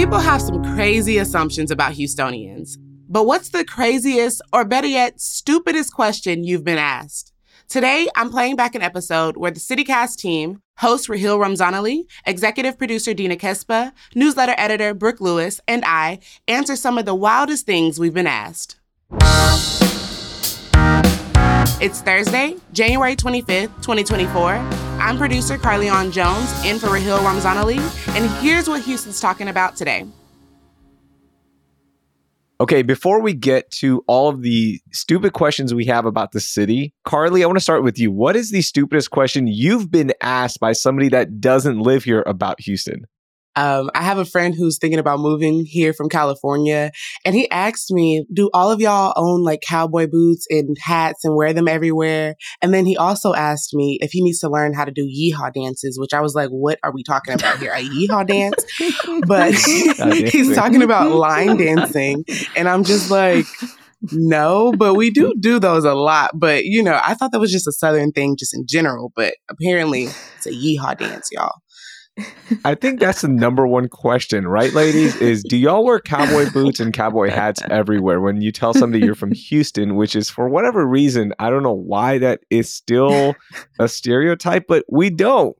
People have some crazy assumptions about Houstonians. But what's the craziest, or better yet, stupidest question you've been asked? Today, I'm playing back an episode where the CityCast team, host Raheel Ramzanali, executive producer Dina Kesbeh, newsletter editor Brooke Lewis, and I answer some of the wildest things we've been asked. It's Thursday, January 25th, 2024. I'm producer Carlignon Jones, in for Raheel Ramzanali, and here's what Houston's talking about today. Okay, before we get to all of the stupid questions we have about the city, Carly, I want to start with you. What is the stupidest question you've been asked by somebody that doesn't live here about Houston? Um, I have a friend who's thinking about moving here from California, and he asked me, "Do all of y'all own like cowboy boots and hats and wear them everywhere?" And then he also asked me if he needs to learn how to do yeehaw dances, which I was like, "What are we talking about here? A yeehaw dance?" But he's talking about line dancing, and I'm just like. No, but we do do those a lot. But you know, I thought that was just a Southern thing, just in general. But apparently, it's a yeehaw dance, y'all. I think that's the number one question, right, ladies? Is do y'all wear cowboy boots and cowboy hats everywhere when you tell somebody you're from Houston, which is for whatever reason, I don't know why that is still a stereotype, but we don't.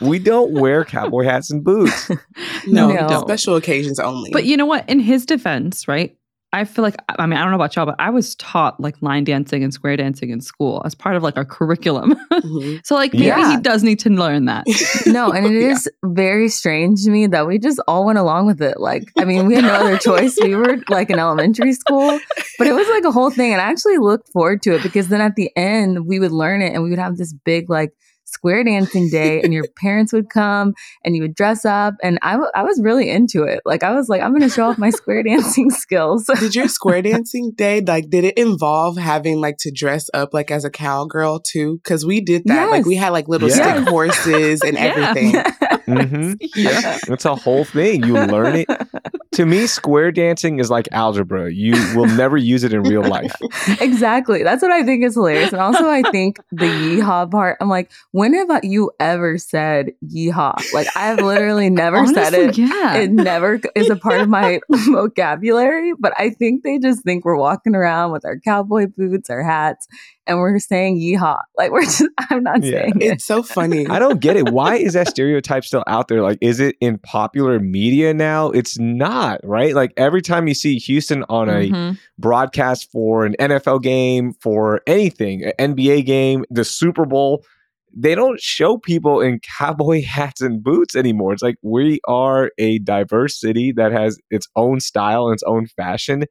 We don't wear cowboy hats and boots. No, no. special occasions only. But you know what? In his defense, right? I feel like I mean I don't know about y'all, but I was taught like line dancing and square dancing in school as part of like our curriculum. Mm-hmm. so like maybe yeah. he does need to learn that. no, and it yeah. is very strange to me that we just all went along with it. Like I mean, we had no other choice. We were like in elementary school, but it was like a whole thing, and I actually looked forward to it because then at the end we would learn it and we would have this big like square dancing day and your parents would come and you would dress up. And I, w- I was really into it. Like i was like i'm going to show off my square dancing skills. Did your square dancing day like did it involve having like to dress up like as a cowgirl too? Because we did that. Yes. like we had like little yes. stick horses and everything mm-hmm. yeah. It's a whole thing. You learn it. to me, square dancing is like algebra. You will never use it in real life. exactly. That's what I think is hilarious. And also, I think the yeehaw part, I'm like, when have you ever said yeehaw? Like, I've literally never Honestly, said it. Yeah. It never is a part of my vocabulary, but I think they just think we're walking around with our cowboy boots, our hats, and we're saying yeehaw. Like we're just I'm not yeah. saying it. It's so funny. I don't get it. Why is that stereotype still out there? Like, is it in popular media now? It's not, right? Like every time you see Houston on a mm-hmm. broadcast for an NFL game, for anything, an NBA game, the Super Bowl, they don't show people in cowboy hats and boots anymore. It's like we are a diverse city that has its own style and its own fashion.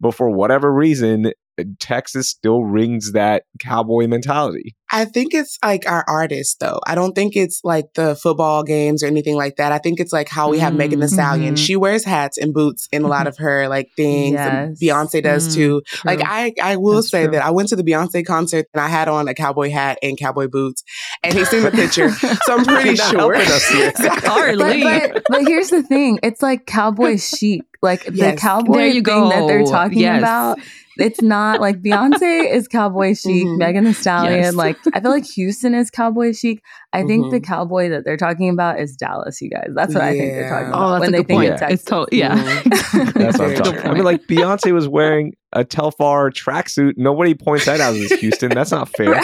But for whatever reason, Texas still rings that cowboy mentality. I think it's like our artists, though. I don't think it's like the football games or anything like that. I think it's like how we have mm, Megan Thee Stallion. Mm-hmm. She wears hats and boots in a lot of her like things. Yes. Beyonce does mm, too. True. Like I, I will That's say true. that I went to the Beyonce concert and I had on a cowboy hat and cowboy boots, and he's seen the picture, so I'm pretty sure. but, but, but here's the thing: it's like cowboy chic. Like yes. the cowboy thing go. that they're talking yes. about it's not like Beyonce is cowboy chic, mm-hmm. Megan Thee Stallion. Yes. Like I feel like Houston is cowboy chic. I think mm-hmm. the cowboy that they're talking about is Dallas. You guys, that's what yeah. I think they're talking about oh, when they think point. Texas. It's totally yeah. Mm-hmm. that's what I'm talking. I mean, like Beyonce was wearing a Telfar tracksuit. Nobody points that out as Houston. That's not fair.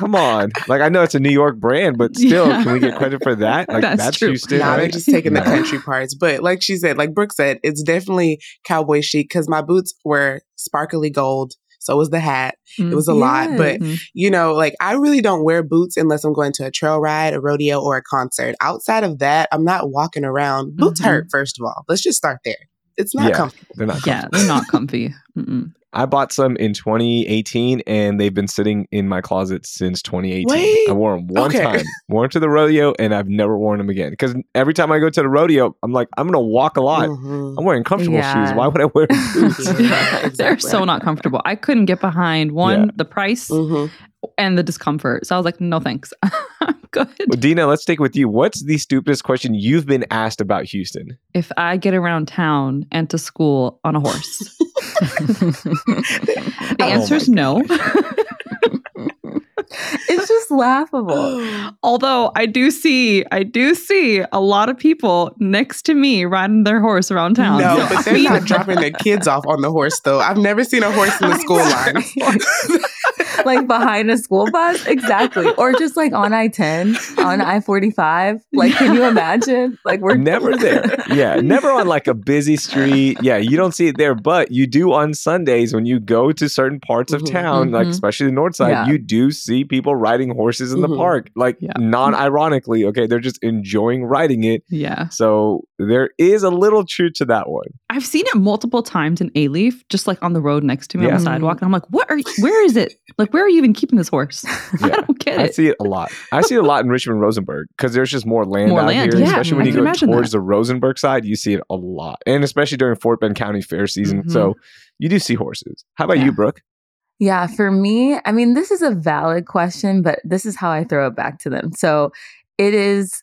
Come on. Like I know it's a New York brand, but still, yeah. can we get credit for that? Like that's, that's true. Houston. Nah, right? they're just taking the country parts. But like she said, like Brooke said, it's definitely cowboy chic because my boots were sparkly gold. So was the hat. It was a yes. lot. But, mm-hmm. you know, like I really don't wear boots unless I'm going to a trail ride, a rodeo, or a concert. Outside of that, I'm not walking around. Boots mm-hmm. hurt, first of all. Let's just start there. It's not yeah, comfortable. They're not comfortable. Yeah, they're not comfy. I bought some in 2018 and they've been sitting in my closet since 2018. Wait. I wore them one okay. time, wore them to the rodeo, and I've never worn them again. Because every time I go to the rodeo, I'm like, I'm going to walk a lot. Mm-hmm. I'm wearing comfortable yeah. shoes. Why would I wear boots? yeah, exactly. They're so not comfortable. I couldn't get behind one, yeah. the price, mm-hmm. And the discomfort. So I was like, no thanks. I'm good. Well, Dina, let's stick with you. What's the stupidest question you've been asked about Houston? If I get around town and to school on a horse. the oh answer is oh no. it's just just laughable. Although I do see, I do see a lot of people next to me riding their horse around town. No, but they're not dropping their kids off on the horse though. I've never seen a horse in the school line. Like behind a school bus, exactly, or just like on I ten, on I forty five. Like, can you imagine? Like, we're never there. Yeah, never on like a busy street. Yeah, you don't see it there, but you do on Sundays when you go to certain parts of mm-hmm, town, mm-hmm. like especially the north side. Yeah. You do see people riding horses in mm-hmm. the park, like yeah. non-ironically. Okay, they're just enjoying riding it. Yeah. So there is a little truth to that one. I've seen it multiple times in Alief, just like on the road next to me yeah. on the sidewalk, and I'm like, "What are? You, where is it? Like, where are you even keeping this horse? I don't get it. I see it a lot. I see it a lot in Richmond, Rosenberg, because there's just more land more out land. here. Yeah, especially when you go towards that. the Rosenberg side, you see it a lot, and especially during Fort Bend County Fair season. Mm-hmm. So you do see horses. How about yeah. you, Brooke? Yeah, for me, I mean, this is a valid question, but this is how I throw it back to them. So it is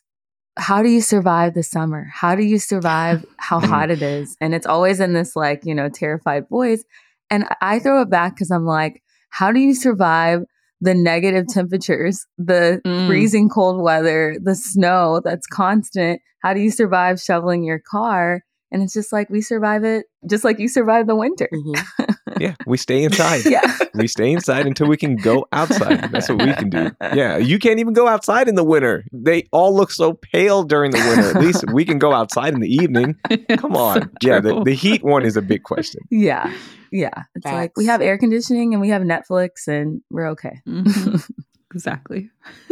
how do you survive the summer? How do you survive how hot it is? And it's always in this like, you know, terrified voice. And I throw it back because I'm like, how do you survive the negative temperatures, the mm. freezing cold weather, the snow that's constant? How do you survive shoveling your car? And it's just like we survive it just like you survive the winter. Mm-hmm. yeah, we stay inside. yeah. We stay inside until we can go outside. That's what we can do. Yeah, you can't even go outside in the winter. They all look so pale during the winter. At least we can go outside in the evening. Come on. So yeah, the, the heat one is a big question. Yeah. Yeah. It's Facts. like we have air conditioning and we have Netflix and we're okay. Mm-hmm. exactly.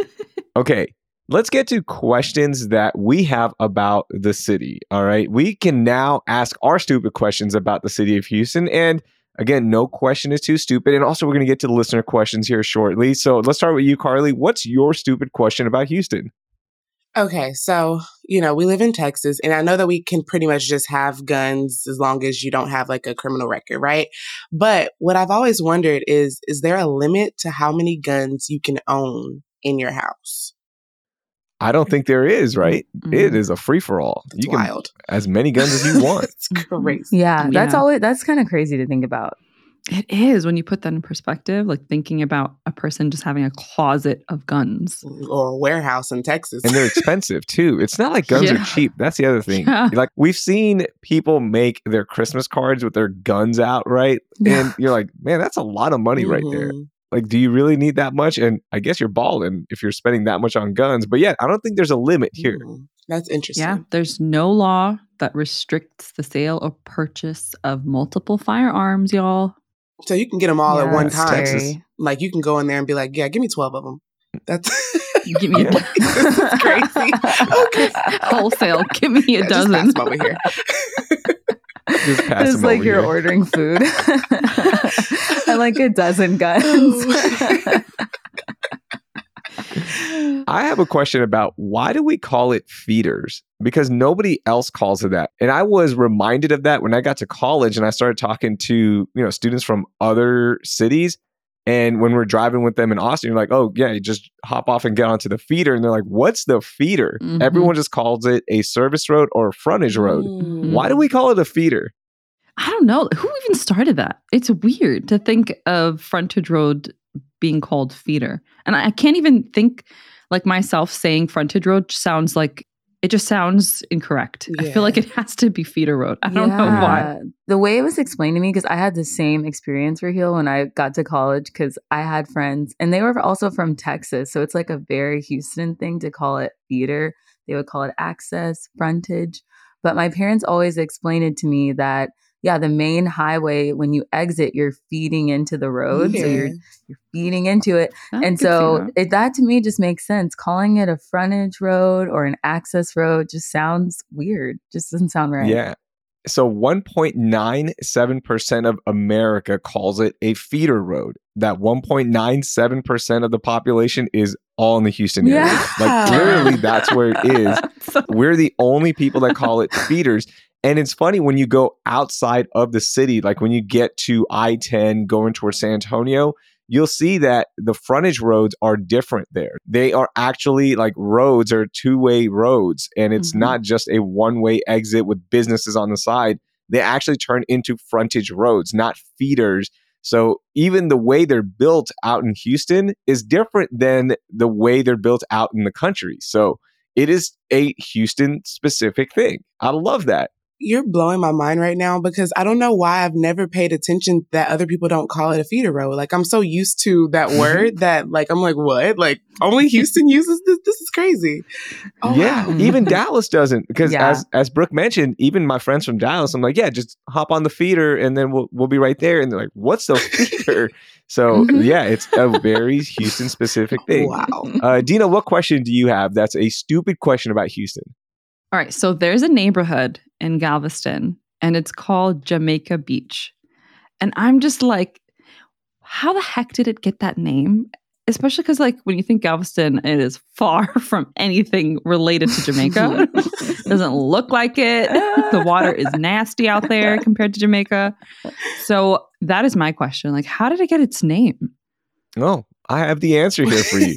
okay. Let's get to questions that we have about the city. All right. We can now ask our stupid questions about the city of Houston. And again, no question is too stupid. And also, we're going to get to the listener questions here shortly. So let's start with you, Carly. What's your stupid question about Houston? Okay, so, you know, we live in Texas, and I know that we can pretty much just have guns as long as you don't have like a criminal record, right? But what I've always wondered is is there a limit to how many guns you can own in your house? I don't think there is, right? Mm-hmm. It is a free for all. You can wild. as many guns as you want. it's crazy. Yeah, that's yeah. always that's kind of crazy to think about. It is when you put that in perspective, like thinking about a person just having a closet of guns or a warehouse in Texas. And they're expensive too. It's not like guns yeah. are cheap. That's the other thing. Yeah. Like we've seen people make their Christmas cards with their guns out, right? And you're like, man, that's a lot of money mm-hmm. right there. Like, do you really need that much? And I guess you're balling if you're spending that much on guns. But yeah, I don't think there's a limit here. Mm-hmm. That's interesting. Yeah, there's no law that restricts the sale or purchase of multiple firearms, y'all. So you can get them all yeah, at one time. Texas. Like you can go in there and be like, "Yeah, give me twelve of them." That's give me a this is crazy. okay, wholesale. Give me a yeah, dozen. Just over here. It's like you're here. ordering food. I like a dozen guns. I have a question about why do we call it feeders? Because nobody else calls it that. And I was reminded of that when I got to college and I started talking to, you know, students from other cities. And when we're driving with them in Austin, you're like, oh, yeah, you just hop off and get onto the feeder. And they're like, what's the feeder? Mm-hmm. Everyone just calls it a service road or a frontage road. Mm-hmm. Why do we call it a feeder? I don't know. Who even started that? It's weird to think of frontage road being called feeder. And I can't even think like myself saying frontage road sounds like it just sounds incorrect. Yeah. I feel like it has to be feeder road. I don't yeah. know why. The way it was explained to me, because I had the same experience Raheel when I got to college, because I had friends and they were also from Texas. So it's like a very Houston thing to call it feeder. They would call it access, frontage. But my parents always explained it to me that yeah, the main highway when you exit, you're feeding into the road, yeah. so you're you're feeding into it, That's and so it, that to me just makes sense. Calling it a frontage road or an access road just sounds weird. Just doesn't sound right. Yeah. So 1.97% of America calls it a feeder road. That 1.97% of the population is all in the Houston area. Yeah. Like literally that's where it is. We're the only people that call it feeders. And it's funny when you go outside of the city, like when you get to I 10 going towards San Antonio, you'll see that the frontage roads are different there. They are actually like roads or two way roads, and it's mm-hmm. not just a one way exit with businesses on the side. They actually turn into frontage roads, not feeders. So even the way they're built out in Houston is different than the way they're built out in the country. So it is a Houston specific thing. I love that you're blowing my mind right now because I don't know why I've never paid attention that other people don't call it a feeder row. Like I'm so used to that word that like I'm like what? Like only Houston uses this. This is crazy. Oh, yeah, wow. even Dallas doesn't because yeah. as as Brooke mentioned, even my friends from Dallas, I'm like, yeah, just hop on the feeder and then we'll we'll be right there. And they're like, what's the feeder? so mm-hmm. yeah, it's a very Houston specific thing. Wow. Uh, Dina, what question do you have? That's a stupid question about Houston. All right, so there's a neighborhood in Galveston and it's called Jamaica Beach. And I'm just like, how the heck did it get that name? Especially because, like, when you think Galveston, it is far from anything related to Jamaica. Doesn't look like it. The water is nasty out there compared to Jamaica. So that is my question. Like, how did it get its name? Oh, I have the answer here for you.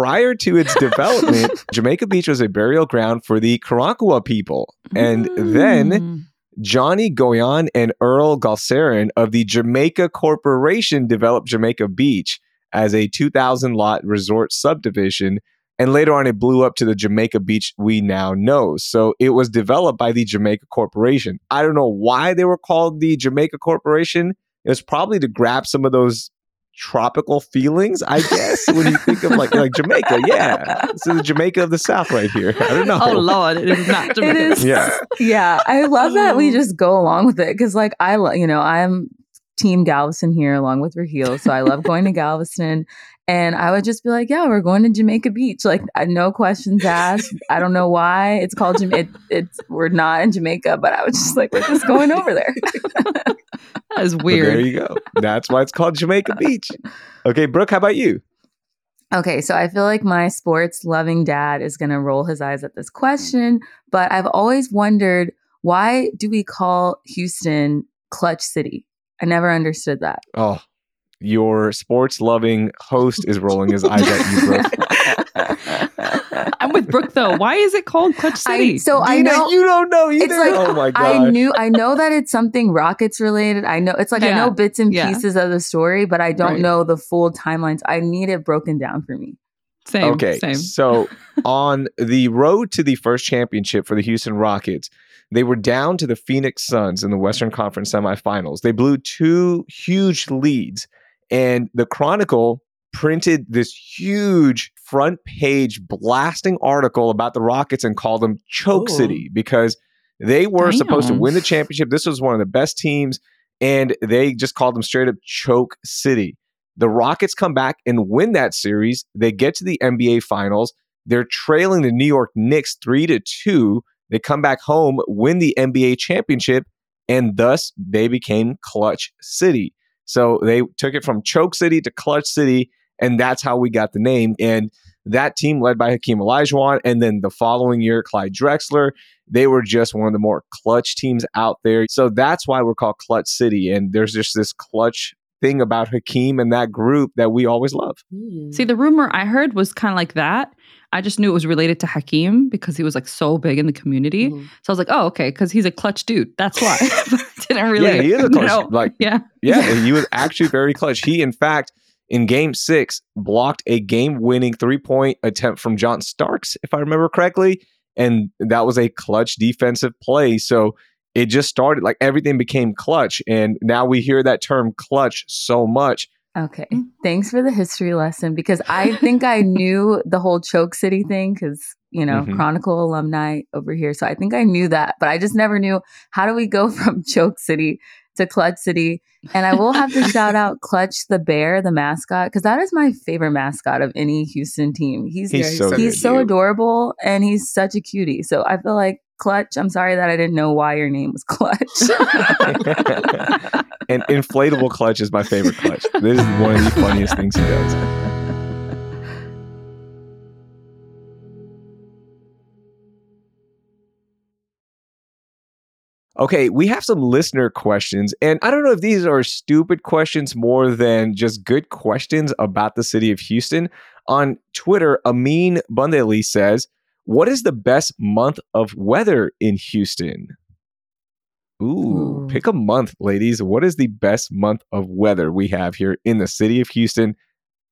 Prior to its development, Jamaica Beach was a burial ground for the Karankawa people. And mm. then Johnny Goyen and Earl Galceran of the Jamaica Corporation developed Jamaica Beach as a 2,000 lot resort subdivision. And later on, it blew up to the Jamaica Beach we now know. So it was developed by the Jamaica Corporation. I don't know why they were called the Jamaica Corporation. It was probably to grab some of those tropical feelings, I guess, when you think of like like Jamaica. Yeah. This is the Jamaica of the South right here. I don't know. Oh Lord, it is not Jamaica. It is, yeah. Yeah. I love that we oh. just go along with it. Cause like I you know, I'm team Galveston here along with Raheel. So I love going to Galveston. And I would just be like, yeah, we're going to Jamaica Beach. Like, no questions asked. I don't know why it's called Jamaica. It, it's we're not in Jamaica, but I was just like, we're just going over there. that is weird. there you go. That's why it's called Jamaica Beach. Okay, Brooke, how about you? Okay, so I feel like my sports loving dad is going to roll his eyes at this question, but I've always wondered why do we call Houston Clutch City? I never understood that. Oh, your sports loving host is rolling his eyes at you, Brooke. I'm with Brooke though. Why is it called Clutch City? I, so I know you don't know either. It's like, oh my god! I knew I know that it's something Rockets related. I know it's like yeah. I know bits and yeah. pieces of the story, but I don't right. know the full timelines. I need it broken down for me. Same. Okay. Same. So on the road to the first championship for the Houston Rockets, they were down to the Phoenix Suns in the Western Conference semifinals. They blew two huge leads and the Chronicle printed this huge front page blasting article about the Rockets and called them Choke Ooh. City because they were Damn. supposed to win the championship. This was one of the best teams, and they just called them straight up Choke City. The Rockets come back and win that series. They get to the NBA Finals. They're trailing the New York Knicks three to two. They come back home, win the NBA championship, and thus they became Clutch City. So they took it from Choke City to Clutch City, and that's how we got the name. And that team led by Hakeem Olajuwon, and then the following year, Clyde Drexler. They were just one of the more clutch teams out there. So that's why we're called Clutch City. And there's just this clutch thing about Hakeem and that group that we always love. Hmm. See, the rumor I heard was kind of like that. I just knew it was related to Hakeem because he was like so big in the community. Mm-hmm. So I was like, oh, okay, because he's a clutch dude. That's why. didn't really. Yeah, he is a clutch. Know. Like, yeah, yeah, he was actually very clutch. He, in fact, in Game Six, blocked a game-winning three-point attempt from John Starks, if I remember correctly, and that was a clutch defensive play. So it just started like everything became clutch, and now we hear that term clutch so much Okay. Thanks for the history lesson because I think I knew the whole Choke City thing because, you know, mm-hmm. Chronicle alumni over here. So I think I knew that, but I just never knew how do we go from Choke City to Clutch City. And I will have to shout out Clutch the Bear, the mascot, because that is my favorite mascot of any Houston team. He's he's so, he's so adorable and he's such a cutie. So I feel like Clutch. I'm sorry that I didn't know why your name was Clutch. and inflatable Clutch is my favorite Clutch. This is one of the funniest things he does. Okay, we have some listener questions, and I don't know if these are stupid questions more than just good questions about the city of Houston. On Twitter, Amin Bundeli says, what is the best month of weather in Houston? Ooh, Ooh. pick a month, ladies. What is the best month of weather we have here in the city of Houston?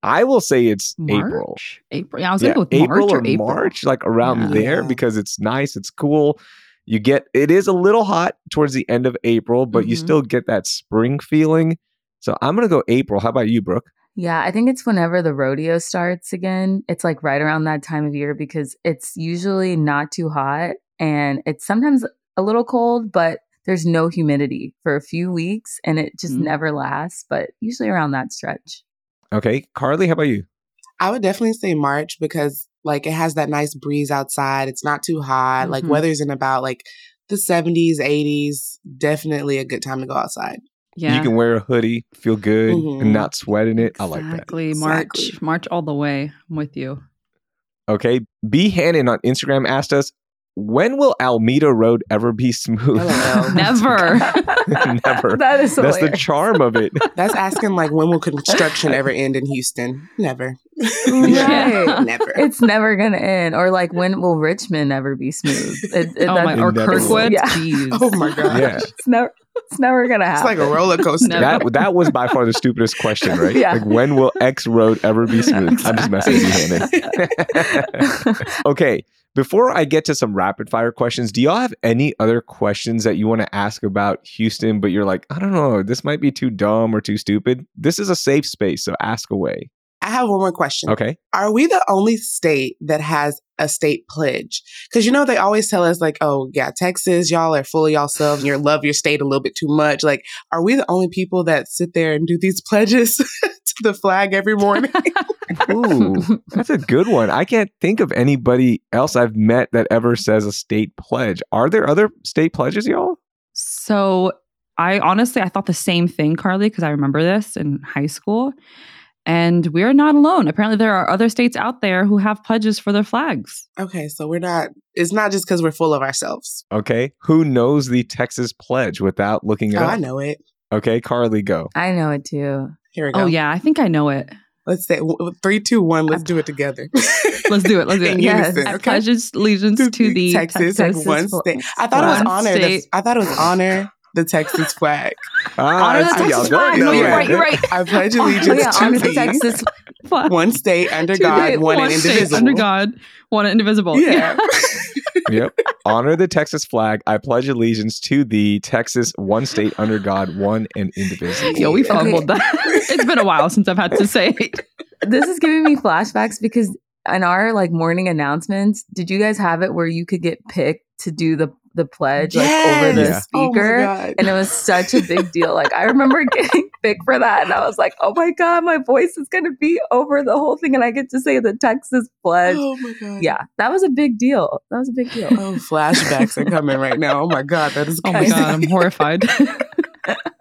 I will say it's April. March? April. Yeah, I was Yeah, gonna go with April March or or April. March, like around Yeah. there, because it's nice, it's cool. You get it is a little hot towards the end of April, but you Mhm. still get that spring feeling. So I'm gonna go April. How about you, Brooke? Yeah, I think it's whenever the rodeo starts again. It's like right around that time of year because it's usually not too hot and it's sometimes a little cold, but there's no humidity for a few weeks and it just Mm. never lasts, but usually around that stretch. Okay, Carly, how about you? I would definitely say March because like it has that nice breeze outside. It's not too hot. Like Mhm. weather's in about like the 70s, 80s. Definitely a good time to go outside. Yeah. You can wear a hoodie, feel good, Mhm. and not sweat in it. I like that. Exactly. March. Exactly. March all the way. I'm with you. Okay. B Hannon on Instagram asked us, when will Almeda Road ever be smooth? Never. Never. That is That's the charm of it. That's asking like when will construction ever end in Houston? Never. Right. Never. It's never gonna end. Or like when will Richmond ever be smooth? It, it, oh my. Or Kirkwood. Yeah. Jeez. oh my god. Yeah. it's never it's never gonna happen. It's like a roller coaster. Never. That that was by far the stupidest question, right? Yeah. Like when will X road ever be smooth? I'm just messing with you, Hannon. okay. Before I get to some rapid fire questions, do y'all have any other questions that you want to ask about Houston, but you're like, I don't know, this might be too dumb or too stupid? This is a safe space, so ask away. I have one more question. Okay. Are we the only state that has a state pledge? Because you know they always tell us like, oh yeah, Texas, y'all are full of yourselves and you love your state a little bit too much. Like, are we the only people that sit there and do these pledges to the flag every morning? Ooh, that's a good one. I can't think of anybody else I've met that ever says a state pledge. Are there other state pledges, y'all? So I honestly I thought the same thing, Carly, because I remember this in high school. And we're not alone. Apparently, there are other states out there who have pledges for their flags. okay, so we're not. It's not just because we're full of ourselves. Okay. Who knows the Texas pledge without looking it Oh, up? I know it. Okay, Carly, go. I know it too. Here we oh, go. Oh yeah, I think I know it. Let's say three, two, one. Let's do it together. Let's do it. Let's do it. In Yes. unison. I pledge allegiance to the Texas, like one flag. state. I thought it was honor. State. I thought it was honor the Texas flag. Ah, honor I the Texas flag. No, you're right. You're right. I pledge Oh allegiance yeah, to honor the. Texas. Flag. One state under To God, the- one, and state indivisible. Under God, one and indivisible. Yeah. Yep. Honor the Texas flag. I pledge allegiance to the Texas one state under God, one and indivisible. Yo, we Okay. fumbled that. it's been a while since I've had to say it. this is giving me flashbacks because in our like morning announcements, did you guys have it where you could get picked to do the the pledge like over the Yes. Oh speaker? God. and it was such a big deal. Like I remember getting big for that, and I was like, "Oh my god, my voice is gonna be over the whole thing, and I get to say the Texas pledge." Oh my God. Yeah, that was a big deal. That was a big deal. Oh, flashbacks are coming right now. Oh my God, that is Oh my god, I'm horrified.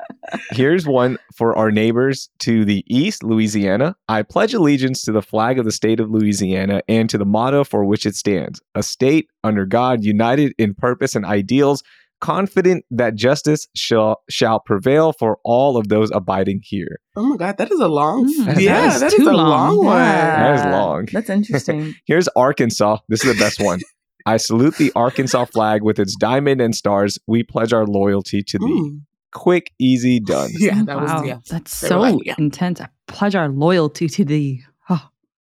Here's one for our neighbors to the east, Louisiana. I pledge allegiance to the flag of the state of Louisiana and to the motto for which it stands a state under God, united in purpose and ideals, confident that justice shall, shall prevail for all of those abiding here. Oh my God, that is a long. Mm, that yeah, is that is too a long. long one. That is long. That's interesting. Here's Arkansas. This is the best one. I salute the Arkansas flag with its diamond and stars. We pledge our loyalty to thee. Mm. Quick, easy, done. Yeah, oh, that wow, was yeah. that's so like, yeah. intense. I pledge our loyalty to thee. Oh,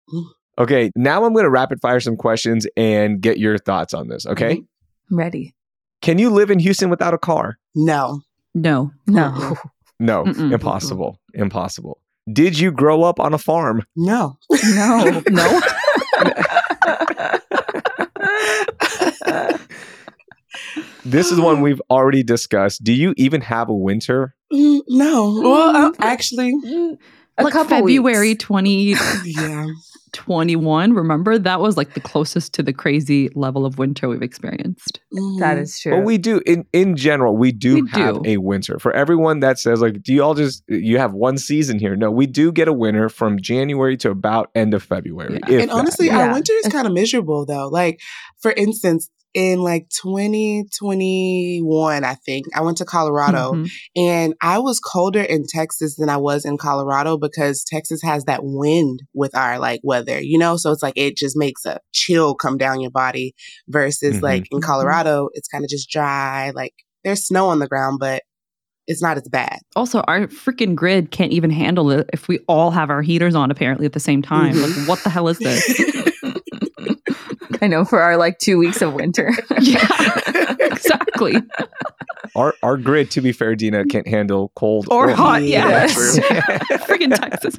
Okay, now I'm going to rapid fire some questions and get your thoughts on this. Okay. I'm ready. Can you live in Houston without a car? No. no. No. No, Mm-mm. impossible. Impossible. Did you grow up on a farm? No. No. No. This is one we've already discussed. Do you even have a winter? Mm, no. Well, uh, Mm. actually, A like couple February weeks. 2021. yeah. Remember that was like the closest to the crazy level of winter we've experienced. That Mhm. is true. Well, we do in in general. We do We have do. a winter. For everyone that says like, do you all just you have one season here? No, we do get a winter from January to about end of February. Yeah. if and that. honestly, Yeah. our winter is kind of miserable though. Like, for instance, in like 2021, I think I went to Colorado Mhm. and I was colder in Texas than I was in Colorado because Texas has that wind with our like weather, you know? So it's like it just makes a chill come down your body versus Mhm. like in Mhm. Colorado, it's kind of just dry, like there's snow on the ground, but it's not as bad. Also, our freaking grid can't even handle it if we all have our heaters on apparently at the same time. Mhm. Like, what the hell is this? I know for our like two weeks of winter. yeah, exactly. Our our grid, to be fair, Dina, can't handle cold Or hot, heat. yeah. true. freaking Texas.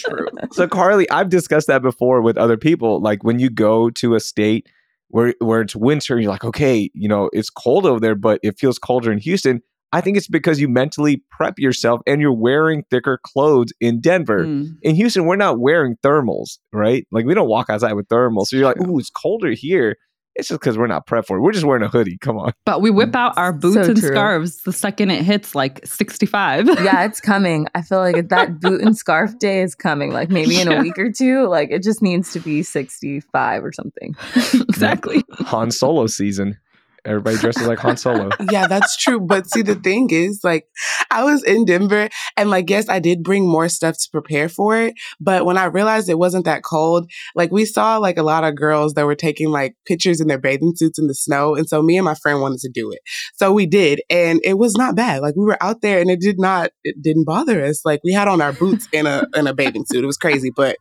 True. so Carly, I've discussed that before with other people. Like when you go to a state where where it's winter, you're like, okay, you know, it's cold over there, but it feels colder in Houston. I think it's because you mentally prep yourself and you're wearing thicker clothes in Denver. Mm. In Houston, we're not wearing thermals, right? Like we don't walk outside with thermals. So you're like, ooh, it's colder here. It's just because we're not prepped for it. We're just wearing a hoodie. Come on. But we whip out our boots So and true. scarves the second it hits like 65. yeah, it's coming. I feel like that boot and scarf day is coming. Like maybe in Yeah. a week or two. Like it just needs to be 65 or something. exactly. Han Solo season. Everybody dresses like Han Solo. Yeah, that's true. But see, the thing is, like, I was in Denver and, like, yes, I did bring more stuff to prepare for it. But when I realized it wasn't that cold, like, we saw, like, a lot of girls that were taking, like, pictures in their bathing suits in the snow. And so me and my friend wanted to do it. So we did. And it was not bad. Like, we were out there and it did not, it didn't bother us. Like, we had on our boots in a, in a bathing suit. It was crazy. But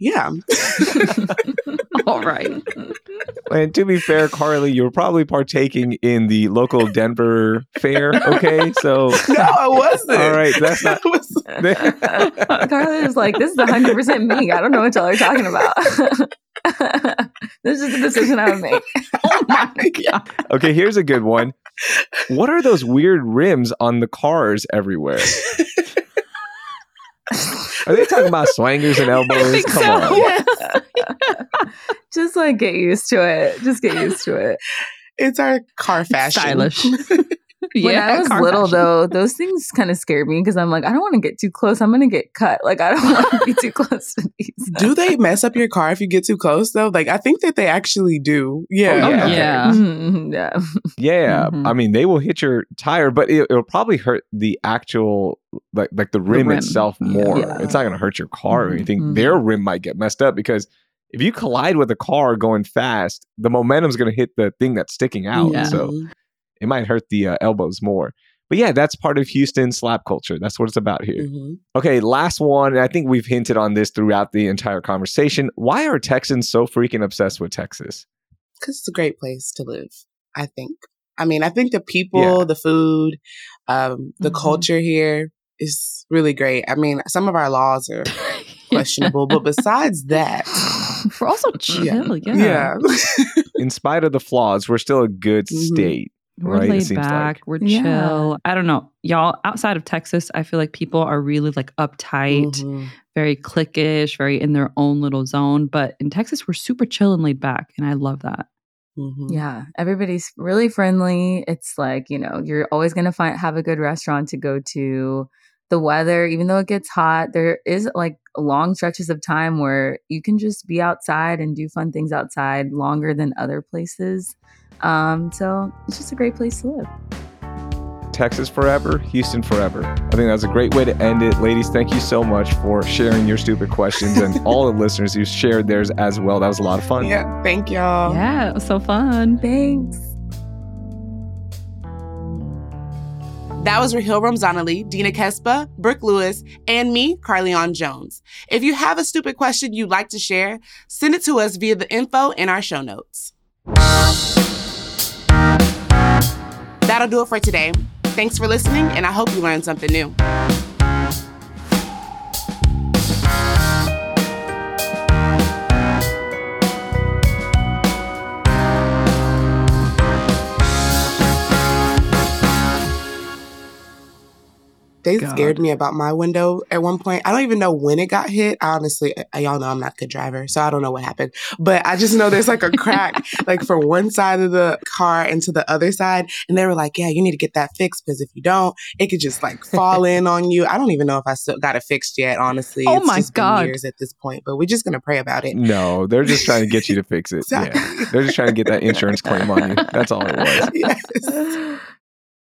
yeah. All right. And to be fair, Carly, you were probably partaking in the local Denver fair. Okay, so No, I wasn't. all right, that's not. I was- Carly is like, this is 100% me. I don't know what y'all are talking about. this is the decision I would make. Oh my God. Okay, here's a good one. What are those weird rims on the cars everywhere? Are they talking about swangers and elbows? Come so. on. Yeah. Just like get used to it. Just get used to it. It's our car fashion. Stylish. when I was little, fashion. though, those things kind of scared me because I'm like, I don't want to get too close. I'm going to get cut. Like, I don't want to be too close to these. do they mess up your car if you get too close though? Like I think that they actually do. Yeah. Oh, yeah. yeah. Mhm, yeah. Yeah, Mhm. I mean they will hit your tire, but it, it'll probably hurt the actual like like the rim, rim. itself more. Yeah. It's not going to hurt your car or Mhm. anything. Mhm. Their rim might get messed up because if you collide with a car going fast, the momentum's going to hit the thing that's sticking out. Yeah. So it might hurt the uh, elbows more. But yeah, that's part of Houston slab culture. That's what it's about here. Mhm. Okay, last one. and I think we've hinted on this throughout the entire conversation. Why are Texans so freaking obsessed with Texas? Cause it's a great place to live. I think. I mean, I think the people, the food, um, the Mhm. culture here is really great. I mean, some of our laws are questionable, but besides that, We're also chill. Yeah. yeah. In spite of the flaws, we're still a good Mhm. state. We're Right, it laid seems like. back. We're Yeah. chill. I don't know. Y'all, outside of Texas, I feel like people are really like uptight, Mhm. very cliquish, very in their own little zone. But in Texas, we're super chill and laid back. And I love that. Mhm. Yeah, everybody's really friendly. It's like, you know, you're always going to find have a good restaurant to go to. The weather, even though it gets hot, there is like long stretches of time where you can just be outside and do fun things outside longer than other places. Um, so it's just a great place to live. Texas forever, Houston forever. I think that's a great way to end it. Ladies, thank you so much for sharing your stupid questions and all the listeners who shared theirs as well. That was a lot of fun. Yeah. Thank y'all. yeah, it was so fun. Thanks. That was Raheel Ramzanali, Dina Kesbeh, Brooke Lewis, and me, Carlignon Jones. If you have a stupid question you'd like to share, send it to us via the info in our show notes. That'll do it for today. Thanks for listening, and I hope you learned something new. They God. scared me about my window at one point. I don't even know when it got hit. Honestly, I- y'all know I'm not a good driver, so I don't know what happened. But I just know there's like a crack, like from one side of the car into the other side. And they were like, "Yeah, you need to get that fixed because if you don't, it could just like fall in on you." I don't even know if I still got it fixed yet. Honestly, Oh It's my God. years at this point. But we're just gonna pray about it. No, they're just trying to get you to fix it. Exactly. Yeah. They're just trying to get that insurance claim on you. That's all it was. yes.